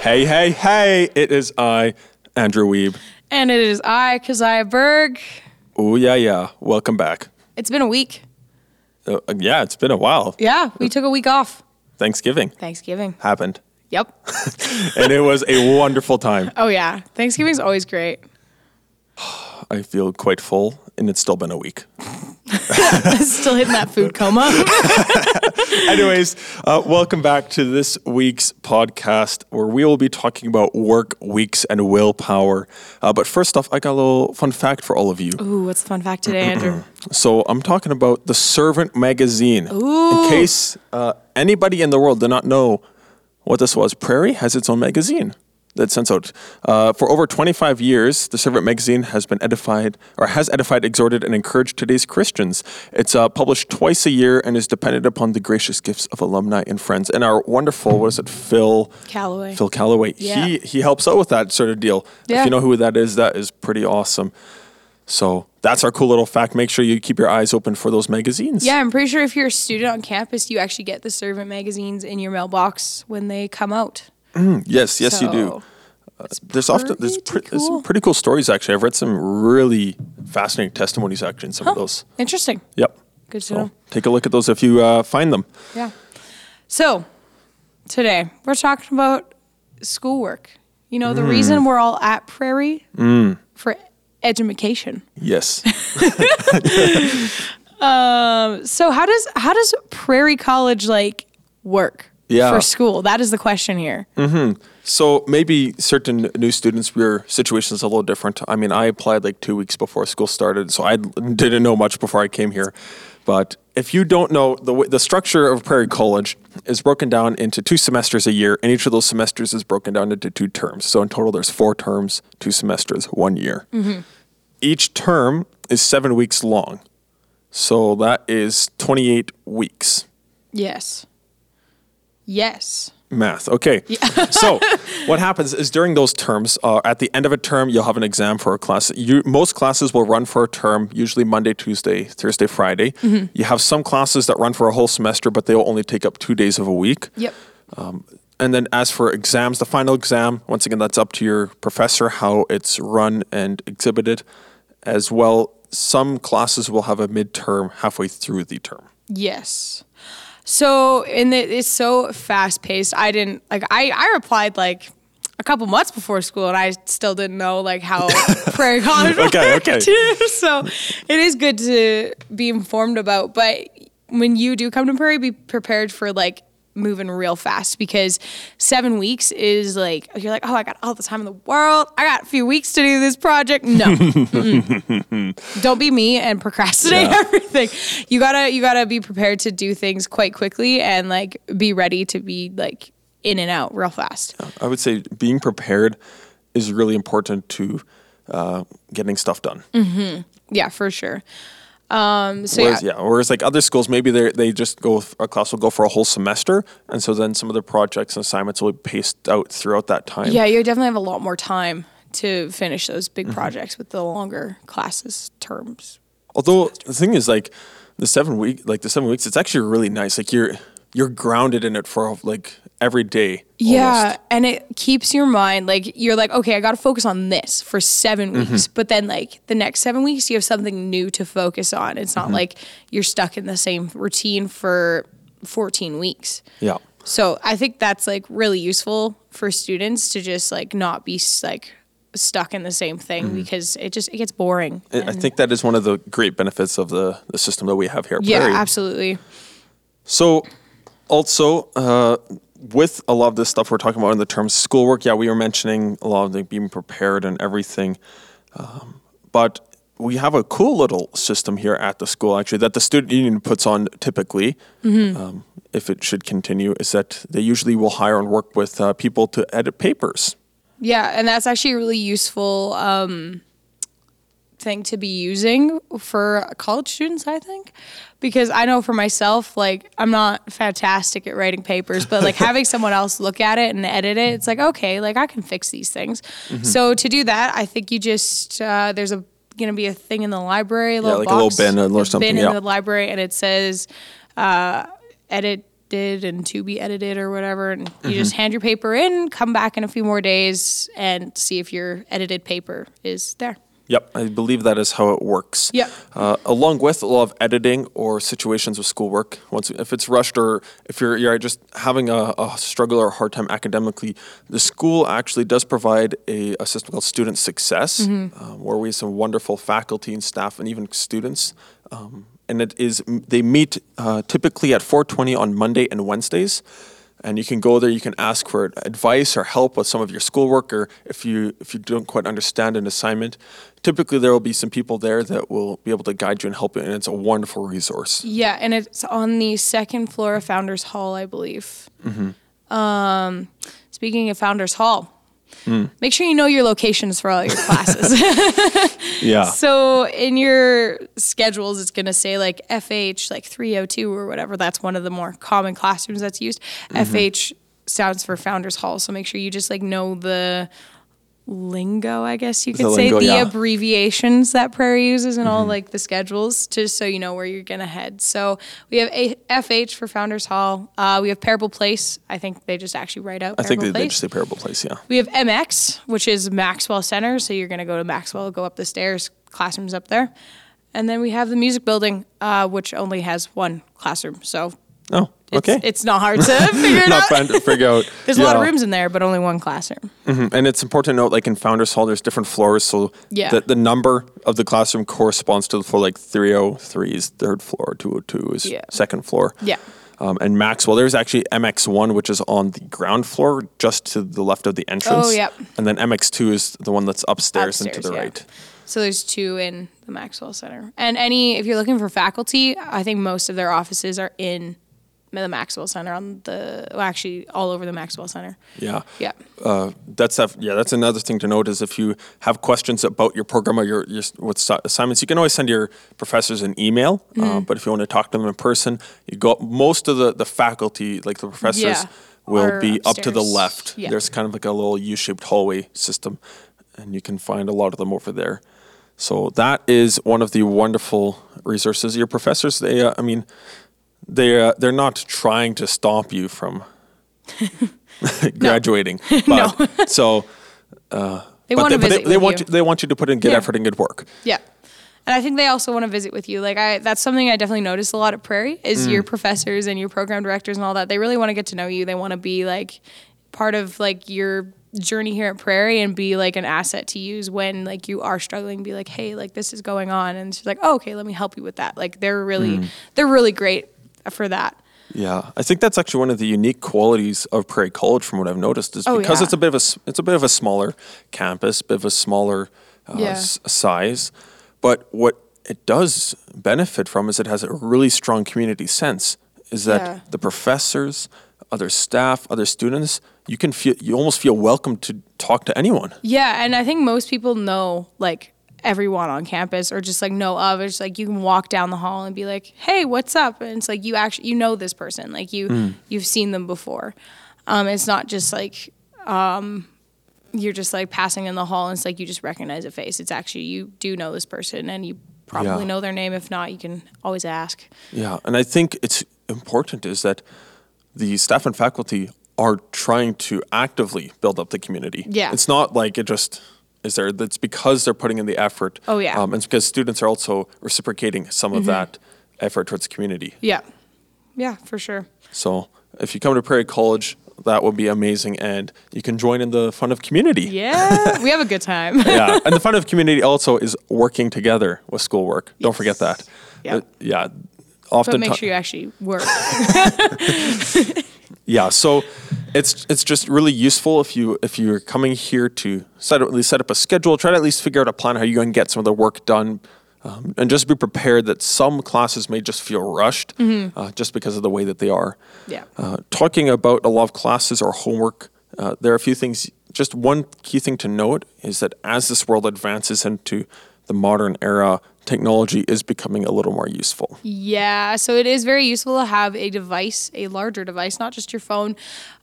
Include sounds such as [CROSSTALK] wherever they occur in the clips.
Hey, hey, hey, it is I, Andrew Weeb. And it is I, Keziah Berg. Oh, yeah, yeah. Welcome back. It's been a week. Uh, yeah, it's been a while. Yeah, we took a week off. Thanksgiving Thanksgiving. happened, Yep. [LAUGHS] and it was a wonderful time. Oh, yeah. Thanksgiving's always great. [SIGHS] I feel quite full, and it's still been a week. [LAUGHS] Still hitting that food coma. [LAUGHS] Anyways, uh, welcome back to this week's podcast where we will be talking about work weeks and willpower. Uh, but first off, I got a little fun fact for all of you. Ooh, what's the fun fact today, Andrew? So I'm talking about the Servant magazine. In case uh, anybody in the world did not know what this was, Prairie has its own magazine that sends out. Uh, for over 25 years, the Servant magazine has been edified, or has edified, exhorted, and encouraged today's Christians. It's uh, published twice a year and is dependent upon the gracious gifts of alumni and friends. And our wonderful, what is it, Phil Callaway? Phil Callaway. Yeah. He he helps out with that sort of deal. If Yeah. you know who that is, that is pretty awesome. So that's our cool little fact. Make sure you keep your eyes open for those magazines. Yeah, I'm pretty sure if you're a student on campus, you actually get the servant magazines in your mailbox when they come out. Mm, yes, yes, you do. So, uh, it's There's often there's, pretty pre- there's some cool. pretty cool stories actually. I've read some really fascinating testimonies actually in some of those. Interesting. Yep. Good to So know. take a look at those if you uh, find them. Yeah. So, today we're talking about schoolwork. You know, the mm. reason we're all at Prairie mm. for education. Yes. [LAUGHS] [LAUGHS] Um, so, how does how does Prairie College like work Yeah. for school? That is the question here. Mm-hmm. So maybe certain new students, your situation is a little different. I mean, I applied like two weeks before school started, so I didn't know much before I came here. But if you don't know, the the structure of Prairie College is broken down into two semesters a year, and each of those semesters is broken down into two terms. So in total, there's four terms, two semesters, one year. Mm-hmm. Each term is seven weeks long, so that is 28 weeks Yes. Yes. math. Okay. [LAUGHS] so what happens is during those terms, uh, at the end of a term, you'll have an exam for a class. You, most classes will run for a term, usually Monday, Tuesday, Thursday, Friday. You have some classes that run for a whole semester, but they'll only take up two days of a week. Yep. And then as for exams, the final exam, once again, that's up to your professor how it's run and exhibited. As well, some classes will have a midterm halfway through the term. Yes. So, and it's so fast paced. I didn't like. I I replied like a couple months before school, and I still didn't know like how [LAUGHS] Prairie College Okay, worked. okay. [LAUGHS] so, it is good to be informed about. But when you do come to Prairie, be prepared for like moving real fast because seven weeks is like you're like oh I got all the time in the world. I got a few weeks to do this project. No. [LAUGHS] Don't be me and procrastinate Yeah. everything. You gotta you gotta be prepared to do things quite quickly and like be ready to be like in and out real fast. I would say being prepared is really important to uh, getting stuff done. yeah for sure um so Whereas, yeah, yeah. Whereas like other schools, maybe they they just go a class will go for a whole semester, and so then some of the projects and assignments will be paced out throughout that time. yeah you definitely have a lot more time to finish those Mm-hmm. big projects with the longer classes terms Although the thing is like the seven week like the seven weeks, it's actually really nice. Like you're you're grounded in it for like every day. Yeah, almost. and it keeps your mind like you're like, okay, I got to focus on this for 7 Mm-hmm. weeks, but then like the next seven weeks, you have something new to focus on. It's Mm-hmm. not like you're stuck in the same routine for 14 weeks. Yeah. So I think that's like really useful for students to just like not be like stuck in the same thing because it just it gets boring. I- think that is one of the great benefits of the, the system that we have here. yeah, Prairie. absolutely. So, also uh, with a lot of this stuff we're talking about in the terms schoolwork, yeah, we were mentioning a lot of the being prepared and everything, um, but we have a cool little system here at the school actually that the student union puts on typically. Um, if it should continue, is that they usually will hire and work with uh, people to edit papers. Yeah, and that's actually really useful um, thing to be using for college students, I think. Because I know for myself, like, I'm not fantastic at writing papers, but like [LAUGHS] having someone else look at it and edit it, it's like, okay, like I can fix these things. So to do that, I think you just, uh, there's a gonna be a thing in the library, a little like a little box, bin or a something, bin yeah. in the library, and it says uh, edited and to be edited or whatever. And you just Mm-hmm. hand your paper in, come back in a few more days, and see if your edited paper is there. Yep, I believe that is how it works. Yep. Uh, along with a lot of editing or situations with schoolwork, once if it's rushed or if you're you're just having a, a struggle or a hard time academically, the school actually does provide a, a system called Student Success, Mm-hmm. um, where we have some wonderful faculty and staff and even students. Um, and it is they meet uh, typically at 4:20 on Monday and Wednesdays and you can go there you can ask for advice or help with some of your schoolwork or if you if you don't quite understand an assignment typically there will be some people there that will be able to guide you and help you and it's a wonderful resource Yeah, and it's on the second floor of Founders Hall, I believe. Mm-hmm. Um, speaking of Founders Hall, Hmm. make sure you know your locations for all your classes. [LAUGHS] [LAUGHS] yeah so in your schedules, it's going to say like FH, like 302 or whatever. That's one of the more common classrooms that's used. Mm-hmm. FH stands for Founders Hall. So make sure you just like know the lingo, I guess you could The say, lingo, the yeah. Mm-hmm. abbreviations that Prairie uses and all like the schedules, just so you know where you're gonna head. So we have a- FH for Founders Hall. Uh, we have Parable Place. I think they just actually write out. i think Parable they, they Place. just say parable place yeah We have MX, which is Maxwell Center. So you're going to go to Maxwell, go up the stairs, classrooms up there. And then we have the music building, uh, which only has one classroom. So oh it's, okay it's not hard to [LAUGHS] figure it not out. to figure out [LAUGHS] There's a lot of rooms in there, but only one classroom. Mhm. and it's important to note like in founders hall there's different floors so Yeah. the, the number of the classroom corresponds to the floor like 303 is third floor 202 is Yeah. second floor Yeah. Um, and Maxwell, there's actually MX1, which is on the ground floor, just to the left of the entrance. Oh, yep. And then MX2 is the one that's upstairs, and to the yeah. right. So there's two in the Maxwell Center. And any, if you're looking for faculty, I think most of their offices are in the Maxwell Center on the, well, actually all over the Maxwell Center. Yeah. Yeah. Uh, that's a, yeah. That's another thing to note is if you have questions about your program or your, your with assignments, you can always send your professors an email. Uh, Mm-hmm. but if you want to talk to them in person, you go. Most of the the faculty, like the professors, Yeah. will be up to the left. Yeah. There's kind of like a little U-shaped hallway system, and you can find a lot of them over there. So that is one of the wonderful resources. Your professors, they, uh, I mean, they uh, they're not trying to stop you from [LAUGHS] graduating. [LAUGHS] But, So uh, They want they, to visit they, they want you. you. they want you to put in good Yeah. effort and good work. Yeah. And I think they also want to visit with you. Like I that's something I definitely noticed a lot at Prairie is your mm. professors and your program directors and all that. They really want to get to know you. They want to be like part of like your journey here at Prairie and be like an asset to use when like you are struggling be like, "Hey, like this is going on." And she's like, "Oh, okay, let me help you with that." Like they're really mm. they're really great for that. Yeah, I think that's actually one of the unique qualities of Prairie College, from what I've noticed, is Oh, because yeah. it's a bit of a it's a bit of a smaller campus, bit of a smaller uh, Yeah. s- size, but what it does benefit from is it has a really strong community sense. Is that Yeah. the professors, other staff, other students, you can feel you almost feel welcome to talk to anyone. Yeah, and I think most people know like everyone on campus or just like know of. It's like you can walk down the hall and be like, "Hey, what's up?" And it's like you actually you know this person, like you you've seen them before. Um, it's not just like um, you're just like passing in the hall and it's like you just recognize a face. It's actually you do know this person and you probably Yeah. know their name. If not, you can always ask. Yeah, and I think it's important is that the staff and faculty are trying to actively build up the community. Yeah. it's not like it just is there. That's because they're putting in the effort. Oh, yeah. Mm-hmm. um, it's because students are also reciprocating some of that effort towards the community. Yeah, yeah, for sure. So if you come to Prairie College, that would be amazing, and you can join in the fun of community. Yeah, we have a good time. [LAUGHS] yeah, and the fun of [LAUGHS] community also is working together with schoolwork. Don't forget that. Yeah. Uh, yeah. Often but make ti- sure you actually work. [LAUGHS] Yeah, so it's it's just really useful if you if you're coming here to set up, at least set up a schedule, try to at least figure out a plan how you're going to get some of the work done, um, and just be prepared that some classes may just feel rushed uh, just because of the way that they are. Yeah. Uh, talking about a lot of classes or homework, uh, there are a few things. Just one key thing to note is that as this world advances into the modern era, technology is becoming a little more useful. Yeah, so it is very useful to have a device, a larger device, not just your phone,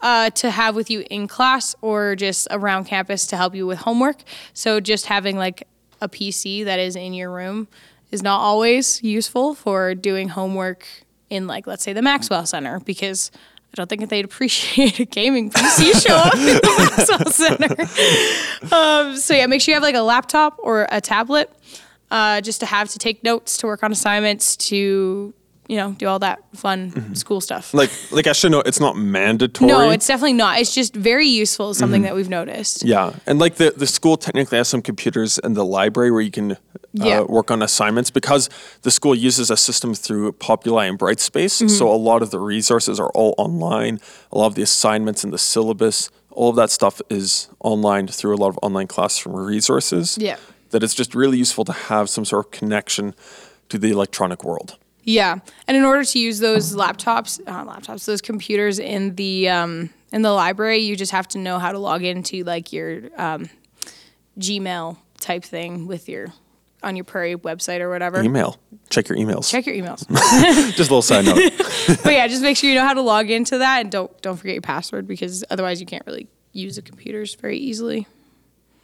uh, to have with you in class or just around campus to help you with homework. So just having like a PC that is in your room is not always useful for doing homework in like let's say the Maxwell Center because I don't think they'd [LAUGHS] appreciate a gaming PC show up in the [LAUGHS] Maxwell Center. Um, so yeah, make sure you have like a laptop or a tablet uh, just to have to take notes, to work on assignments, to you know do all that fun school stuff. Like, like I should know, it's not mandatory. no, it's definitely not. It's just very useful. Something that we've noticed. Yeah, and like the the school technically has some computers in the library where you can uh, Yeah. work on assignments because the school uses a system through Populi and Brightspace. So a lot of the resources are all online. A lot of the assignments and the syllabus, all of that stuff is online through a lot of online classroom resources. Yeah. That it's just really useful to have some sort of connection to the electronic world. Yeah, and in order to use those laptops, uh, laptops, those computers in the um, in the library, you just have to know how to log into like your um, Gmail type thing with your on your Prairie website or whatever. Email, check your emails. Check your emails. [LAUGHS] Just a little side note. [LAUGHS] but yeah, just make sure you know how to log into that, and don't don't forget your password because otherwise you can't really use the computers very easily.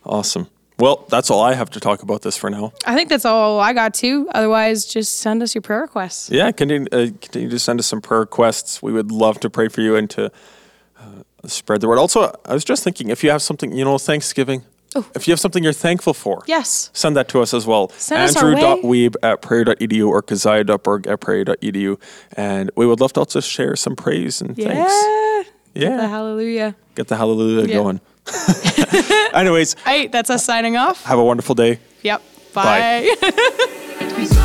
awesome. Well, that's all I have to talk about this for now. I think that's all I got too. Otherwise, just send us your prayer requests. Yeah, continue, uh, continue to send us some prayer requests. We would love to pray for you and to uh, spread the word. Also, I was just thinking if you have something, you know, Thanksgiving, Oh. if you have something you're thankful for, Yes. send that to us as well. Send us our way. Andrew.weeb at prairie.edu or keziah.berg at prairie.edu. And we would love to also share some praise and Yeah. thanks. Yeah. Get The hallelujah. Get the hallelujah Yeah. going. [LAUGHS] Anyways, Hey, that's us signing off. have a wonderful day. Yep. Bye. Bye. [LAUGHS]